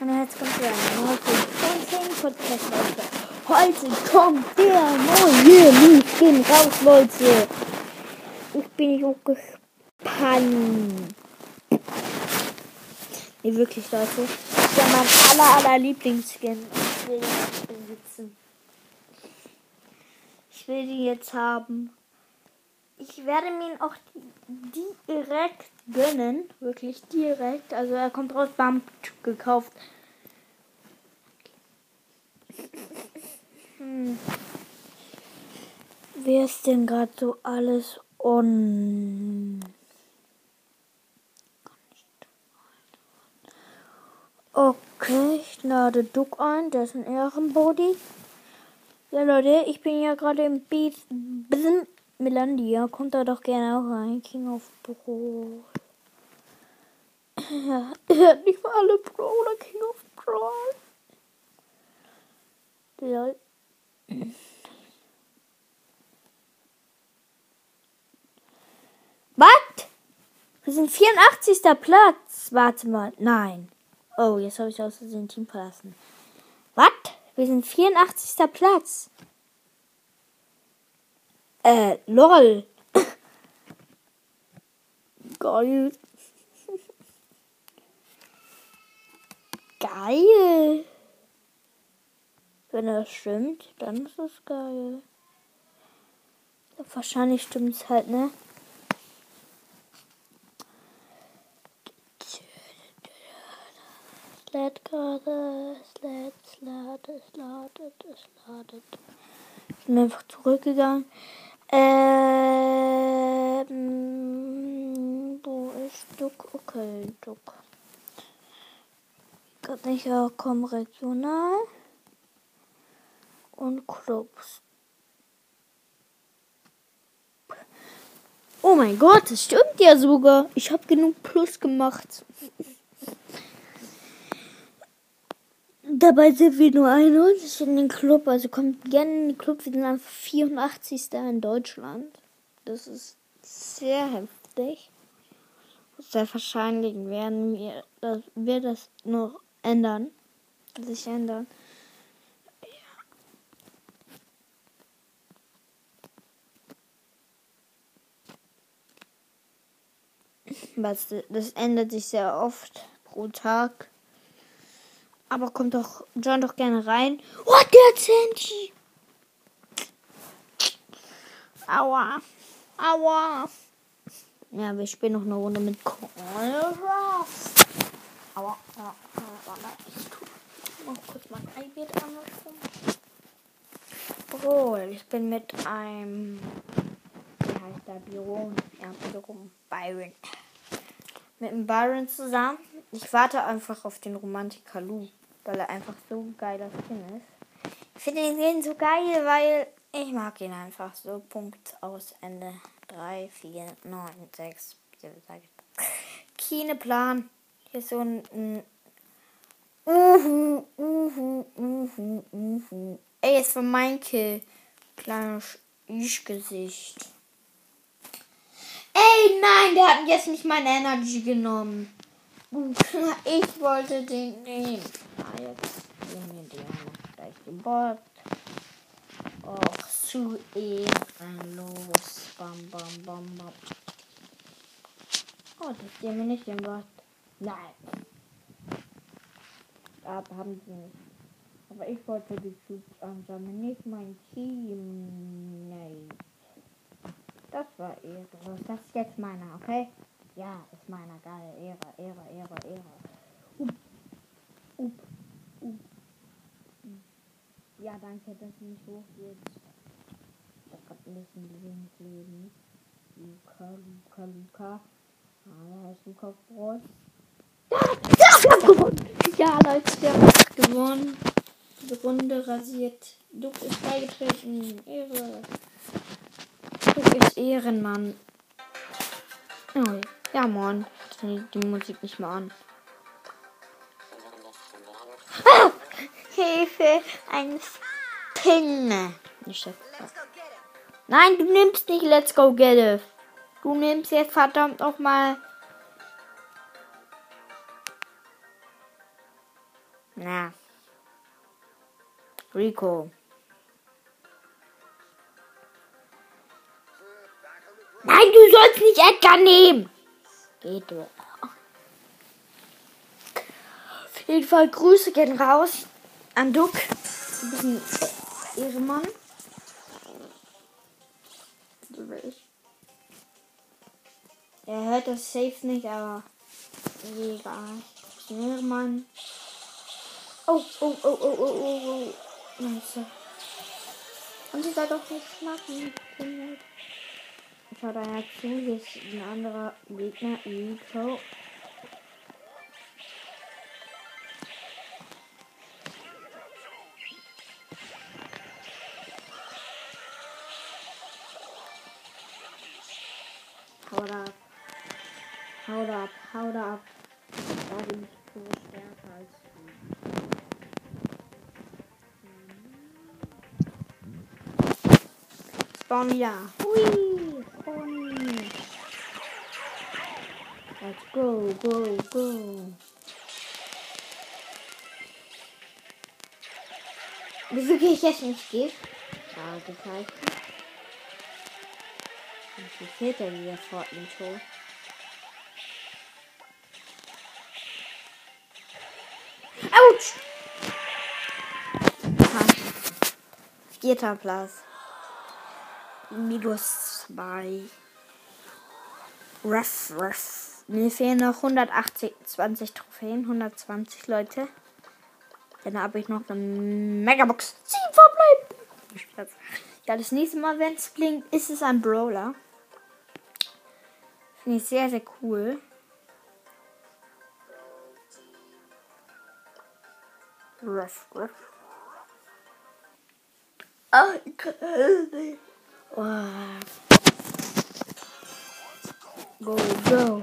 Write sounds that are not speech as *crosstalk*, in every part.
Und jetzt kommt der neue Podcast Leute. Heute kommt der neue Mieskin raus, Leute. Ich bin so gespannt. Nee, wirklich, Leute. Das ist ja mein aller, aller Lieblingsskin. Ich will den besitzen. Ich will den jetzt haben. Ich werde mir ihn auch direkt gönnen. Wirklich direkt. Also er kommt raus, bam, gekauft. Hm. Wer ist denn gerade so alles on? Okay, ich lade Duck ein, der ist ein Ehrenbody. Ja Leute, ich bin ja gerade im Beat Melandia. Kommt da doch gerne auch rein. King of Brawl. Ja, er hat nicht mal alle Brawler King of Brawl. Lol. Was? Wir sind 84. Platz. Warte mal. Nein. Oh, jetzt habe ich aus Versehen Team verlassen. Was? Wir sind 84. Platz. Äh, lol. Geil. geil. Wenn das stimmt, dann ist es geil. Wahrscheinlich stimmt es halt, ne? Sled gerade, Sled, Sled, es ladet, es ladet. Ich bin einfach zurückgegangen. Ähm, wo ist Duck? Okay, Duck. Gerade nicht kommen regional und Clubs. Oh mein Gott, das stimmt ja sogar. Ich habe genug Plus gemacht. Dabei sind wir nur 91 in den Club. Also kommt gerne in den Club. Wir sind einfach 84. in Deutschland. Das ist sehr heftig. Sehr wahrscheinlich werden wir das, wir das noch ändern. Sich ändern. Was, das ändert sich sehr oft pro Tag. Aber kommt doch, John doch gerne rein. Oh, der Sandy! Aua. Aua. Ja, wir spielen noch eine Runde mit Aua. Aua. Ich tu noch kurz mein iPad andersrum. Oh, ich bin mit einem. Wie heißt der? Byron? Ja, Byron. Byron. Mit dem Byron zusammen. Ich warte einfach auf den Romantiker Lou weil er einfach so ein geiler Skin ist. Ich finde den so geil, weil ich mag ihn einfach so. Punkt aus Ende. 3, 4, 9, 6, 7, Keine Plan. Hier ist so ein, ein Uhu, uhu, uhu, uhu. Ey, ist von mein Kill. Kleines Ich-Gesicht. Ey, nein, der hat jetzt nicht meine Energy genommen. Ich wollte den nehmen. Ah, jetzt nehmen wir den auch gleich gebockt. Och, zu ehrenlos. Bam, bam, bam, bam. Oh, das sehen wir nicht den Bot. Nein. Aber haben sie nicht. Aber ich wollte die Cubes ansammeln, nicht mein Team. Nein. Das war ehrenlos. Das ist jetzt meiner, okay? Ja, ist meiner geil. Ehre, Ehre, Ehre, Ehre. Up, up, up. Ja, danke, dass du mich hochgehst. Ich hab grad ein bisschen Lebensleben. Luca, Luca, Luca. Ah, da heißt Luca Brot. Ja, wir haben gewonnen. Ja, Leute, wir haben gewonnen. Die Runde rasiert. Duck ist beigetreten. Ehre. Duck ist Ehrenmann. Oh, ja, Mann. Die, die Musik nicht mehr an. Ah! *laughs* Hilfe! Ein das. Nein, du nimmst nicht Let's Go Get It. Du nimmst jetzt verdammt noch mal. Na. Rico. Nein, du sollst nicht Edgar nehmen. Geht doch. Auf jeden Fall Grüße gehen raus an Duck. Du bist ein Ehrenmann. So will ich. Er hört das safe nicht, aber egal. Ehrenmann. Oh, oh, oh, oh, oh, oh, oh. Nice. Und sie soll doch nicht machen. Schaut einer zu, hier ist ein anderer Gegner, Rico. Haut ab. Haut ab, haut ab. Da bin ich so stärker als du. Spawn wieder. Hui. Hui. Let's go, go, go. Wieso gehe ich jetzt nicht Gift? Fragezeichen. Wie fehlt denn wieder Fortnite? Autsch! Ah. Vierter Platz. Minus 2. Ruff, ruff. Mir fehlen noch 180, 20 Trophäen, 120 Leute. Dann habe ich noch eine Megabox. 7 verbleiben. Ja, das nächste Mal, wenn es klingt, ist es ein Brawler. Finde ich sehr, sehr cool. Ruff, ruff. Ah, ich kann es *laughs* nicht. Oh. Go, go.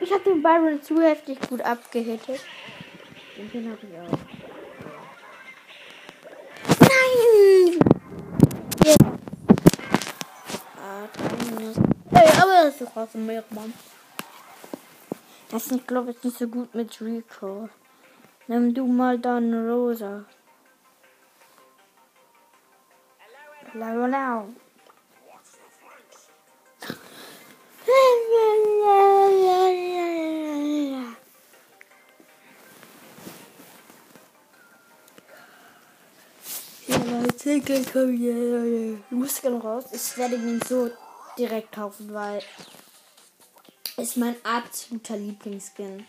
Ich habe den Byron zu heftig gut abgehittet. Den habe ich auch. Nein! Hey, aber das ist glaube ich, nicht so gut mit Rico. Nimm du mal dann Rosa. Hello, hello. Gleich wir. Ich muss gerne raus. Ich werde ihn so direkt kaufen, weil ist mein absoluter Lieblingsskin.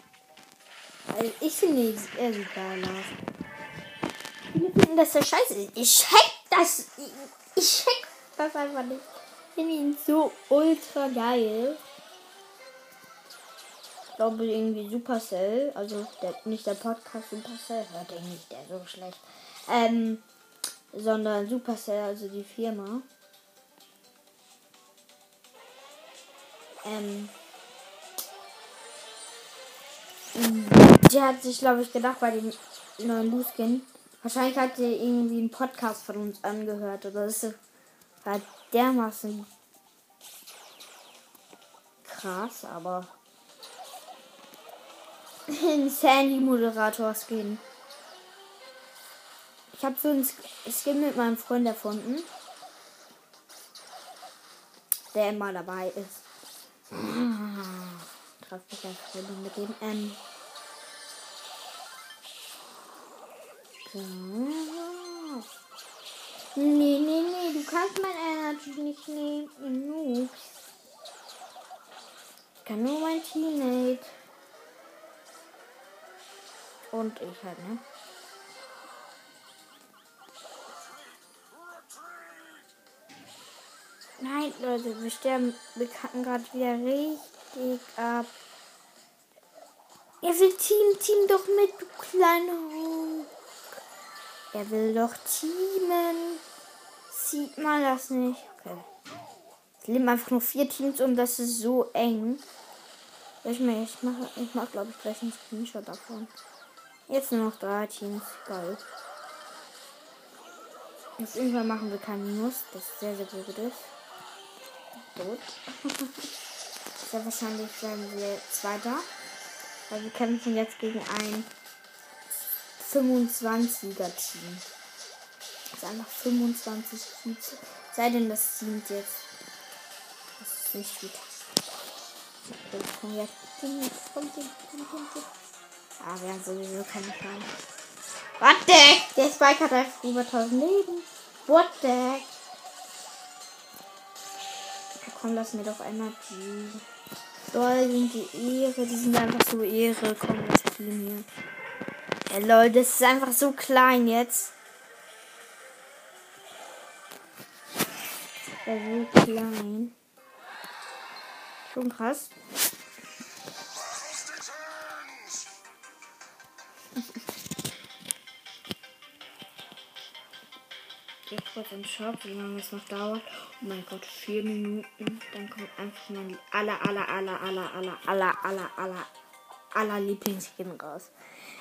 Weil ich finde, er sieht geil aus. Viele finden das ja scheiße. Ich check das. Ich, ich check das einfach nicht. Ich finde ihn so ultra geil. Ich glaube irgendwie Supercell, also der, nicht der Podcast Supercell, hört ihr nicht, der ist so schlecht. Ähm, sondern Supercell, also die Firma. Ähm, die hat sich, glaube ich, gedacht bei dem neuen Looskin. Wahrscheinlich hat sie irgendwie einen Podcast von uns angehört oder ist halt dermaßen krass, aber *laughs* ein Sandy-Moderator-Skin. Ich habe so einen Skin mit meinem Freund erfunden, der immer dabei ist. *laughs* Einfach wieder mit dem M. Nee, nee, nee, du kannst mein Energy nicht nehmen. Noobs. Ich kann nur mein Teammate. Und ich halt, ne? Nein, Leute, wir sterben. Wir kacken gerade wieder richtig ab. Er will Team, Team doch mit, du kleiner. Er will doch teamen. Sieht man das nicht? Okay. Es leben einfach nur vier Teams und das ist so eng. Ich, ich mache, ich mach, glaube ich, gleich einen Screenshot davon. Jetzt nur noch drei Teams. Geil. Jetzt irgendwann machen wir keinen Minus, das sehr, sehr gut ist. Tot. *laughs* sehr wahrscheinlich werden wir Zweiter. Weil wir kämpfen jetzt gegen ein 25er Team. Ist einfach 25 Teams. Sei denn, das Team jetzt. Das ist nicht gut. Komm jetzt. Komm, komm, komm. Ah, wir haben sowieso keine Chance. What the heck? Der Spike hat einfach über 1000 Leben. What the heck? Ja, komm, lass mir doch einmal die. Lol, sind die Ehre. Die sind einfach so Ehre. Komm, das Team hier. Ja, lol, das ist einfach so klein jetzt. Ja, so klein. Schon krass. Geht kurz im Shop, wie lange es noch dauert. Oh mein Gott, vier Minuten. Dann kommt einfach mein aller, aller, aller, aller, aller, aller, aller, aller, aller Lieblingsskin raus.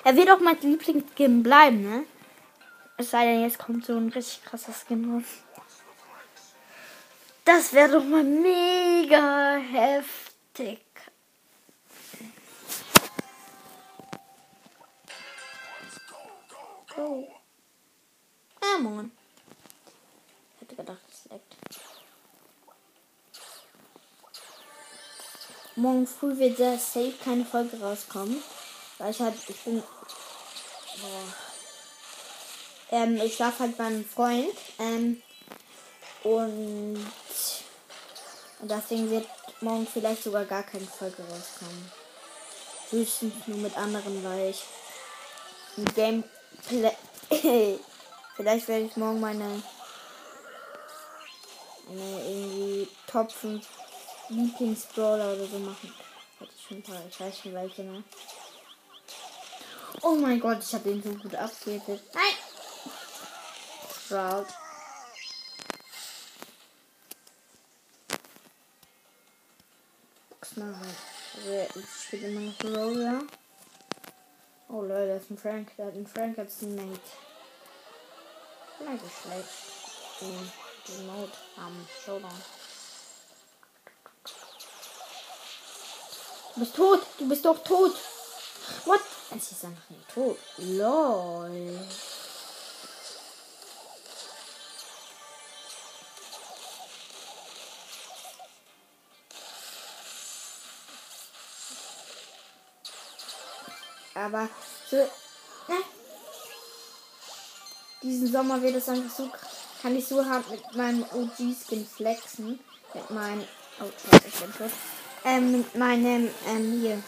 Er wird auch mein Lieblingsskin bleiben, ne? Es sei denn, jetzt kommt so ein richtig krasser Skin raus. Das wäre doch mal mega heftig. Go. Ah, moin gedacht, es leckt. Morgen früh wird sehr safe keine Folge rauskommen. Weil ich halt, ich bin. Boah. Ähm, ich schlafe halt bei einem Freund. Ähm, und. Und deswegen wird morgen vielleicht sogar gar keine Folge rauskommen. Höchstens nur mit anderen, weil ich ein Gameplay. *laughs* vielleicht werde ich morgen meine eine irgendwie Top 5 Lieblingsbrawler oder so machen. Hatte ich schon ein paar, ich weiß schon welche, ne? Oh mein Gott, ich habe den so gut abgehittet. Nein! Sprout. Ich spiele immer noch Roller. Oh Leute, da ist ein Frank. Der hat einen Frank als Teammate. Vielleicht ist schlecht. Mhm. Remote am Showdown. Du bist tot. Du bist doch tot. What? Es ist einfach nicht tot. Lol. Aber so, ne? diesen Sommer wird es einfach so kann ich so hart mit meinem OG-Skin flexen. Mit meinem. Oh, ich bin tot. Ähm, mit meinem, ähm, hier.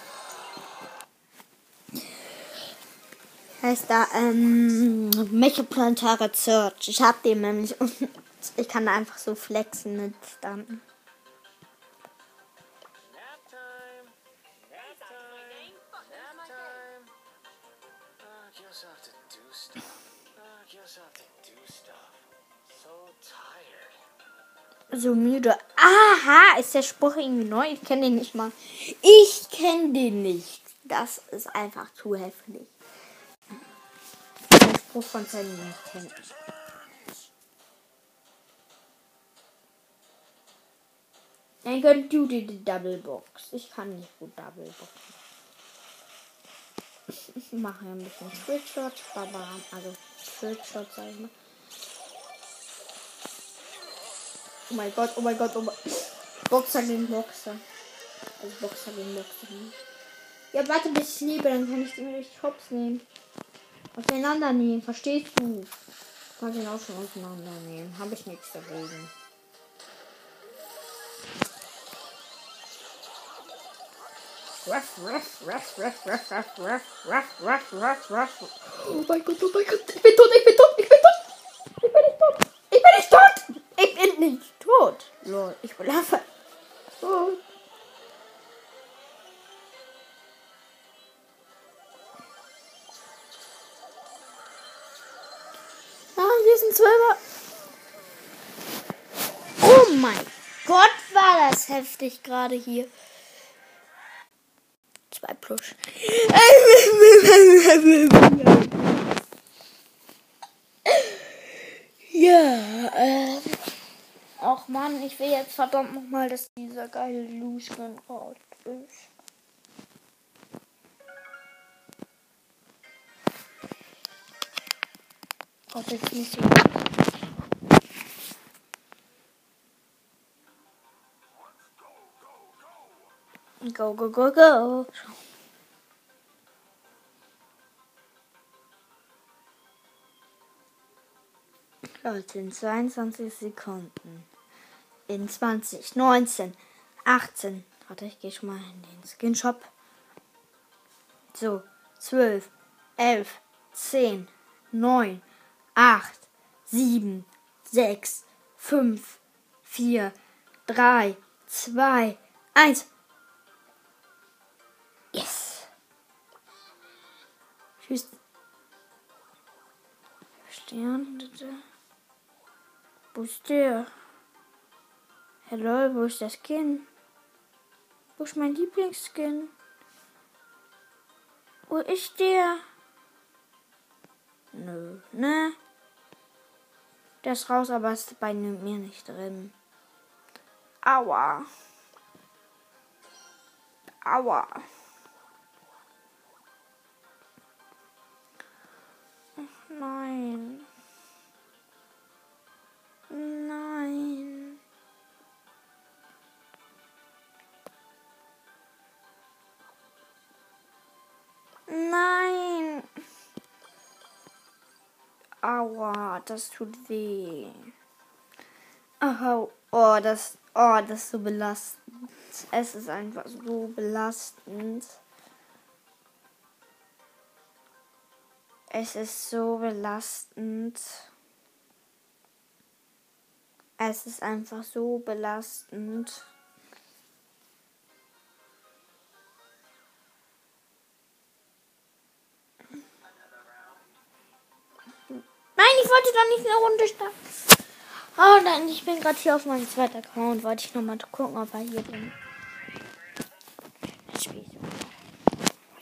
Heißt da, ähm, Mechaplanetare Search. Ich hab den nämlich *laughs* und ich kann da einfach so flexen mit Stunten. so müde. Aha, ist der Spruch irgendwie neu? Ich kenne den nicht mal. Ich kenne den nicht. Das ist einfach zu heftig. Spruch von Sandy nicht kennen. Dann könnt du die Double Box. Ich kann nicht gut Double Boxen. Ich mache ein bisschen Trickshots, also Trickshots, sag ich mal. Oh mein Gott, oh mein Gott, oh mein Boxer gegen Boxer. Also Boxer gegen Boxer. Ja, warte bis ich lebe, dann kann ich den richtig hops nehmen. Auseinandernehmen, verstehst du? Kann den auch schon auseinandernehmen. Habe ich nichts dagegen. Ruff, ruff, ruff, ruff, ruff, ruff, ruff, ruff, ruff, ruff, ruff. Oh mein Gott, oh mein Gott, ich bin tot, ich bin tot, ich bin tot. Ich bin nicht tot. Ich bin nicht tot. Ich bin nicht tot. Lol, ich bin einfach heftig gerade hier. Zwei plus. ja, äh. Auch man, ich will jetzt verdammt nochmal, dass dieser geile Lucian raus ist. Oh, das ist nicht so. Go, go, go, go. 13, 22 Sekunden. In 20, 19, 18. Warte, ich gehe schon mal in den Skin-Shop. So, 12, 11, 10, 9, 8, 7, 6, 5, 4, 3, 2, 1. Stern, bitte. Wo ist der? Hello, wo ist der Skin? Wo ist mein Lieblingsskin? Wo ist der? Nö, ne? Der ist raus, aber ist bei mir nicht drin. Aua. Aua. Aua, das tut weh. Oh, oh, das, oh, das ist so belastend. Es ist einfach so belastend. Es ist so belastend. Es ist einfach so belastend. Nein, ich wollte doch nicht eine Runde starten. Oh nein, ich bin gerade hier auf meinem zweiten Account. Wollte ich nochmal gucken, ob er hier bin. Spiele ich sogar.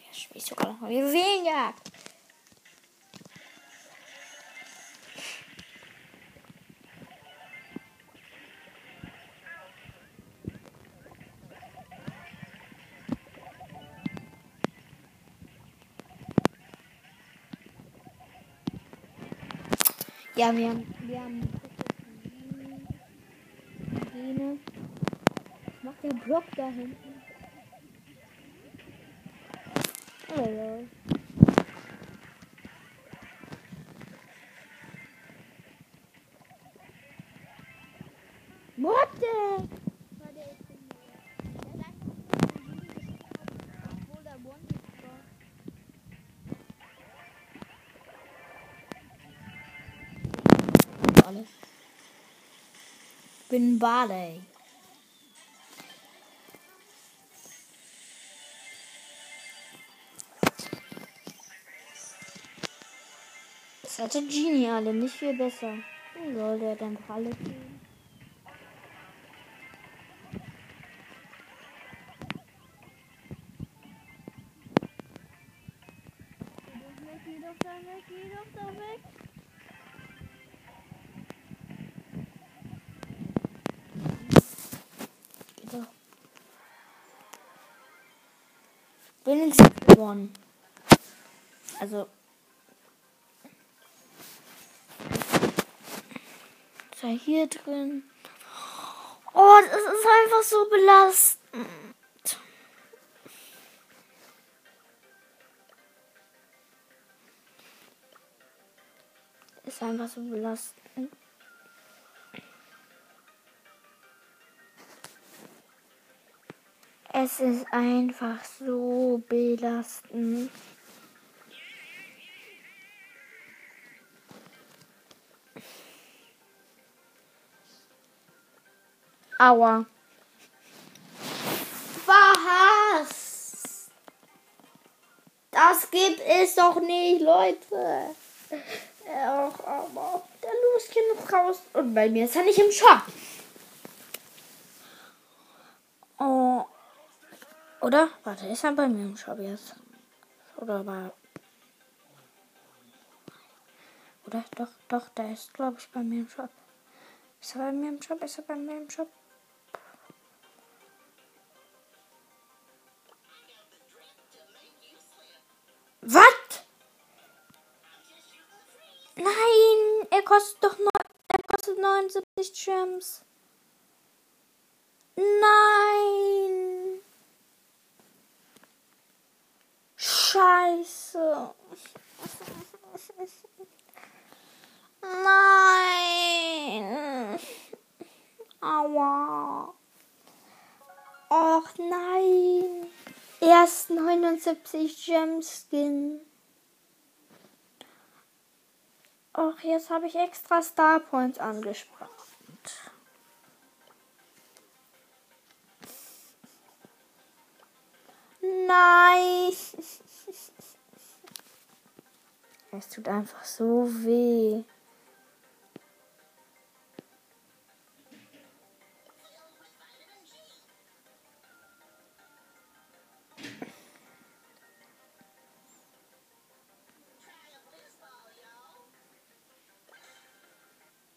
Jetzt spiele ich sogar noch mal Juwelenjagd. Ja, wir haben. Wir haben. Was macht der Block da hinten? Bin Barley. Das hatte Genie alle nicht viel besser. Wie soll der dann alle gehen? Geh doch da weg, geh doch da weg. Wenigstens gewonnen. Also. Sei hier drin. Oh, das ist einfach so belastend. Ist einfach so belastend. Es ist einfach so belastend. Aua. Was? Das gibt es doch nicht, Leute. Ach, aber der Luschen ist raus. Und bei mir ist er nicht im Shop. Oh. Oder? Warte, ist er bei mir im Shop jetzt? Oder war. Oder? Doch, doch, der ist, glaube ich, bei mir im Shop. Ist er bei mir im Shop? Ist er bei mir im Shop? Was? Nein, er kostet doch noch, er kostet 79 Gems. Nein. Scheiße. Nein. Aua. Och nein. Erst 79 Gem-Skin. Och, jetzt habe ich extra Star Points angesprochen. Nein. Es tut einfach so weh.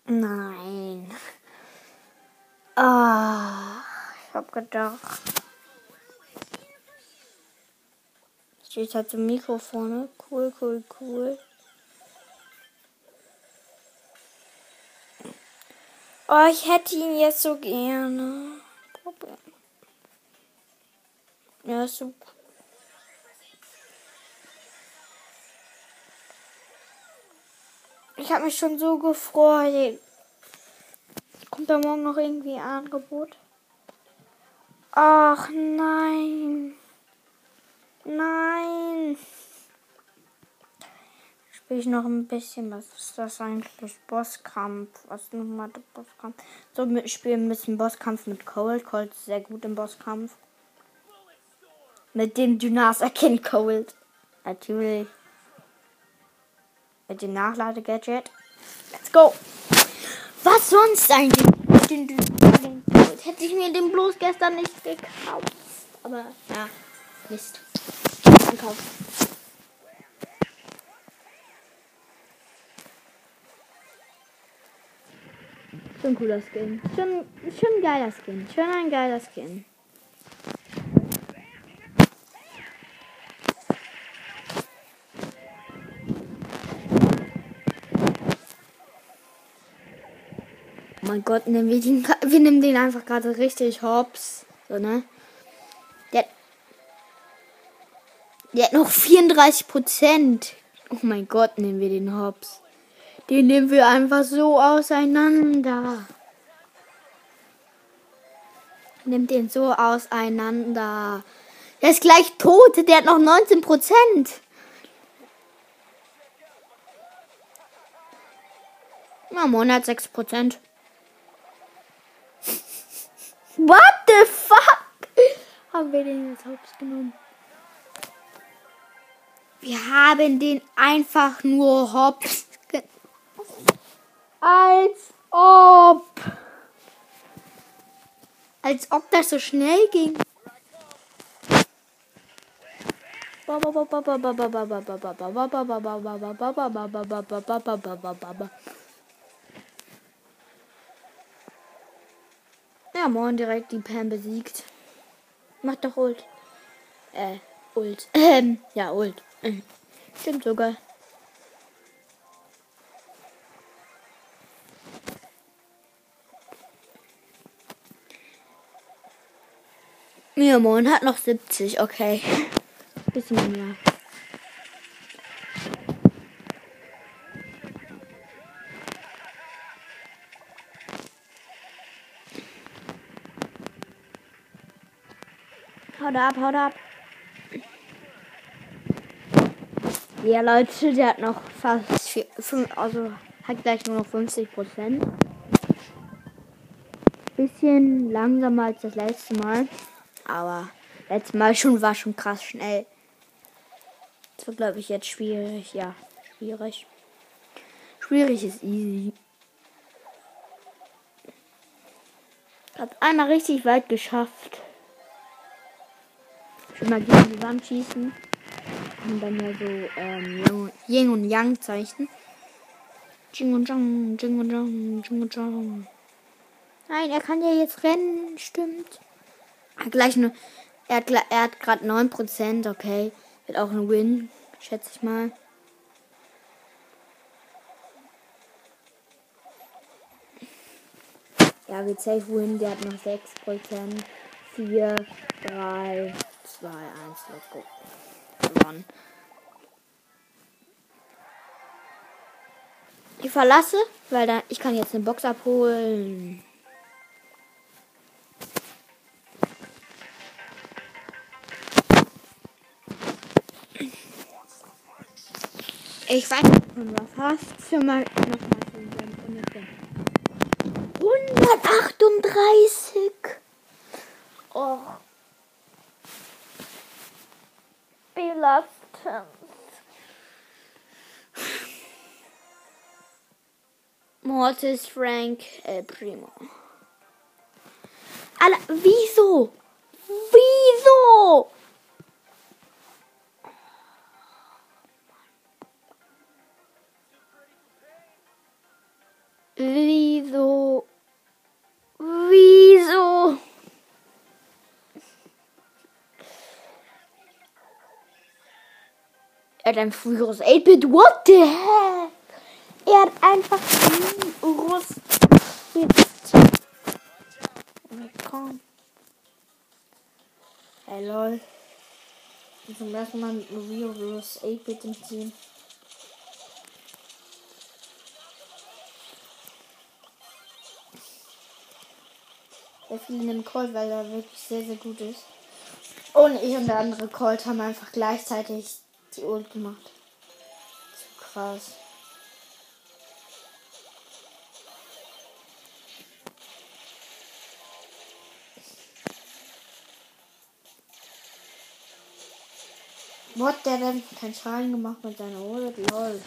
Nein. Ah, ich hab gedacht. Steht halt zum Mikrofone. Cool, cool, cool. Oh, ich hätte ihn jetzt so gerne. Ja, ist so cool. Ich habe mich schon so gefreut. Kommt da morgen noch irgendwie ein Angebot? Ach nein. Nein. Spiele ich noch ein bisschen. Was ist das eigentlich? Bosskampf. Was nochmal der Bosskampf? So, wir spielen ein bisschen Bosskampf mit Cold. Cold ist sehr gut im Bosskampf. Mit dem Dynas erkennt Cold. Natürlich mit dem Nachladegadget. Let's go! Was sonst eigentlich? Hätte ich mir den bloß gestern nicht gekauft. Aber ja, Mist. Gekauft. Schon cooler Skin. Schon, schon geiler Skin. Schon ein geiler Skin. mein Gott, wir, den, *laughs* wir nehmen den einfach gerade richtig hops. So, ne? Der hat noch 34 Prozent. Oh mein Gott, nehmen wir den hops. Den nehmen wir einfach so auseinander. Nimmt den so auseinander. Der ist gleich tot. Der hat noch 19 Prozent. Ja, Monat 6 Prozent. What the fuck? Haben wir den jetzt hops genommen? Wir haben den einfach nur hops. Als ob. Als ob das so schnell ging. Ja, morgen direkt die Pam besiegt. Macht doch Ult. Äh, Ult. *laughs* Ähm, ja, Ult. Stimmt sogar. Ja, Mon hat noch 70, okay. Bisschen mehr. Haut ab, haut ab. Ja, Leute, der hat noch fast vier, fünf, also hat gleich nur noch 50 Prozent. Bisschen langsamer als das letzte Mal. Aber letztes Mal schon war schon krass schnell. Das wird, glaube ich, jetzt schwierig. Ja, schwierig. Schwierig ist easy. Hab einmal richtig weit geschafft immer gegen die Wand schießen. Und dann ja so ähm, Yin und Yang Zeichen. Jing und Jang, Jing und Jang, Jing und Jang. Nein, er kann ja jetzt rennen, stimmt. Gleich nur. Er hat, er hat gerade 9%, okay. Wird auch ein Win, schätze ich mal. Ja, wird safe win. Der hat noch 6%. 4, 3, 2, 1. Let's go. Gewonnen. Ich verlasse, weil da ich kann jetzt eine Box abholen. Ich weiß nicht, von was hast du mal nochmal seinem 138. Oh. Belastend. Mortis, Frank, El Primo. Alla, wieso? Wieso? Wieso? Wieso? Er hat ein früheres 8-Bit. What the heck? Er hat einfach Virus gespitzt. Komm. Hey lol. Zum ersten Mal mit Virus 8-Bit im Team. Sehr viele nehmen Colt, weil er wirklich sehr, sehr gut ist. Und ich und der andere Colt haben einfach gleichzeitig die Ult gemacht. Zu krass. What, der dann keinen Schaden gemacht mit seiner Ult? Lol.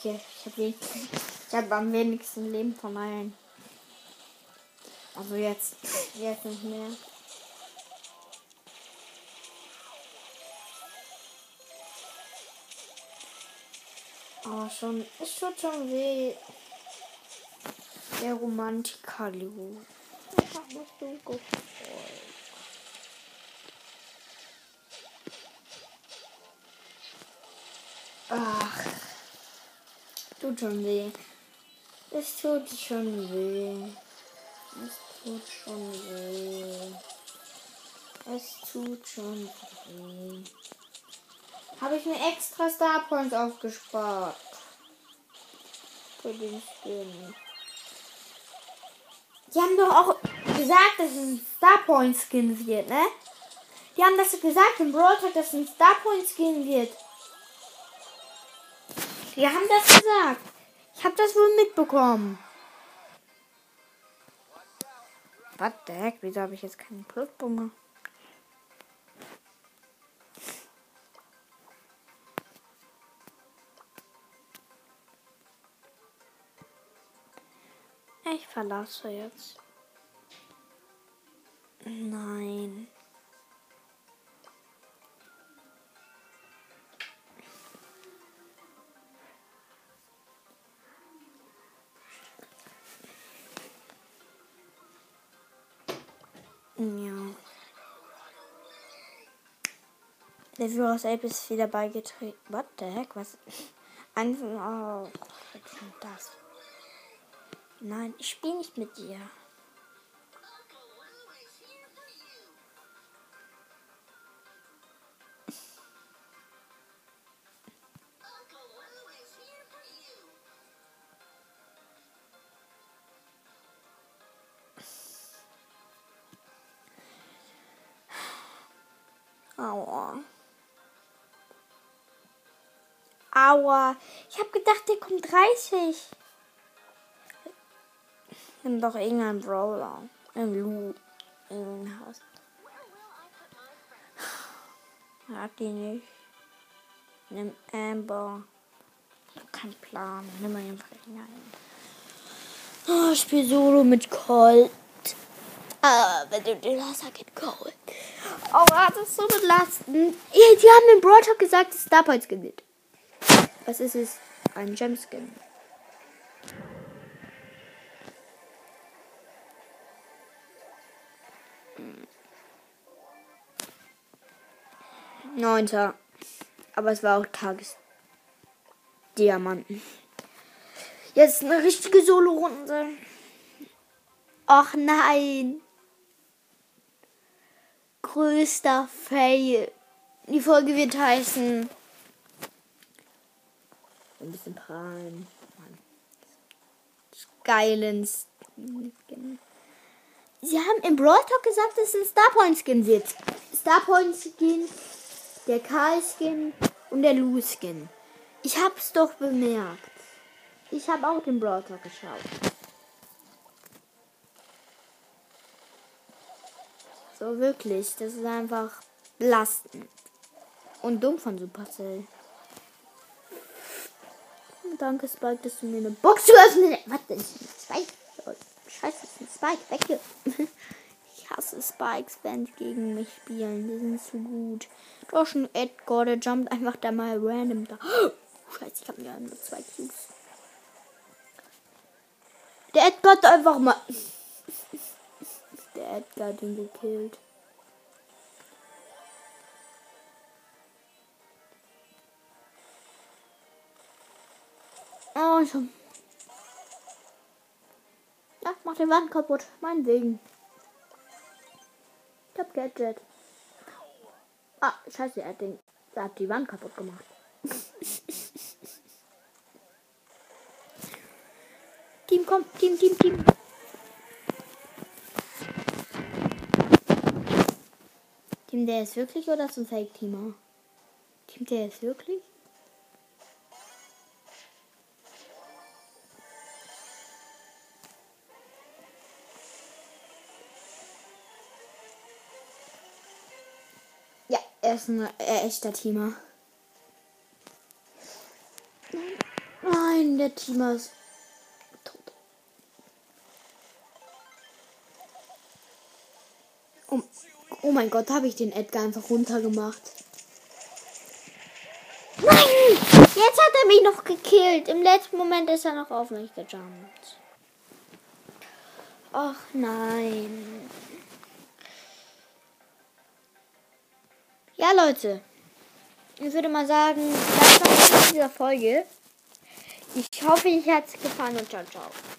Hier. Ich habe ich hab am wenigsten Leben von allen. Also jetzt. Jetzt nicht mehr. Aber schon. Es tut schon weh. Der Romantiker, Lu. Ich hab mich so gefreut. Ach. Tut schon weh. Es tut schon weh. Es tut schon weh. Es tut schon weh. Habe ich mir extra Star Points aufgespart. Für den Skin. Die haben doch auch gesagt, dass es ein Star Point Skin wird, ne? Die haben das gesagt im Brawl Talk, dass es ein Star Point Skin wird. Die haben das gesagt. Ich habe das wohl mitbekommen. What the heck? Wieso habe ich jetzt keinen Pluspunkt? Ich verlasse jetzt. Nein. Ja. Der Virus Ape ist wieder beigetreten. What the heck? Was? Einfach. Oh, was ist denn das? Nein, ich spiele nicht mit dir. Aua. Ich habe gedacht, der kommt 30. Nimm doch irgendeinen Brawler. Ein Lu. Irgendein Haus. Hat die nicht. Nimm Amber. Kein Plan. Nimm mal einfach irgendeinen. Oh, ich spiele Solo mit Colt. Ah, wenn du den Wasser geht, cool. Oh, das ist so belastend. Die haben im Brawl Talk gesagt, dass Star Points gibt. Was ist es? Ein Gemskin. Neunter. Aber es war auch Tagesdiamanten. Jetzt eine richtige Solo-Runde. Ach nein. Größter Fail. Die Folge wird heißen. Ein bisschen prahlen. Geilen Skin. Sie haben im Brawl Talk gesagt, dass es ein Starpoint Skin wird. Starpoint Skin, der Karl Skin und der Lou Skin. Ich hab's doch bemerkt. Ich habe auch den Brawl Talk geschaut. So wirklich, das ist einfach belastend. Und dumm von Supercell. Danke, Spike, dass du mir eine Box geöffnet hast. Was denn? Spike? Oh, scheiße, das ist ein Spike. Weg hier. Ich hasse Spikes, wenn die gegen mich spielen. Die sind zu gut. Doch schon Edgar, der jumpt einfach da mal random da. *gasps* Scheiße, ich habe mir nur zwei Cubes. Der Edgar hat einfach mal. *laughs* Der Edgar hat ihn gekillt. Oh, schon. Ja, mach den Wand kaputt. Mein Wegen. Ich hab Gadget. Ah, scheiße, er hat, den, er hat die Wand kaputt gemacht. *laughs* Team kommt, Team, Team, Team. Team, der ist wirklich oder ist ein Fake-Teamer? Team, der ist wirklich? Er ist ein echter Teamer. Nein, der Teamer ist tot. Oh, oh mein Gott, habe ich den Edgar einfach runtergemacht. Nein! Jetzt hat er mich noch gekillt. Im letzten Moment ist er noch auf mich gejumpt. Ach nein. Ja, Leute. Ich würde mal sagen, das war's mit dieser Folge. Ich hoffe, euch hat es gefallen und ciao, ciao.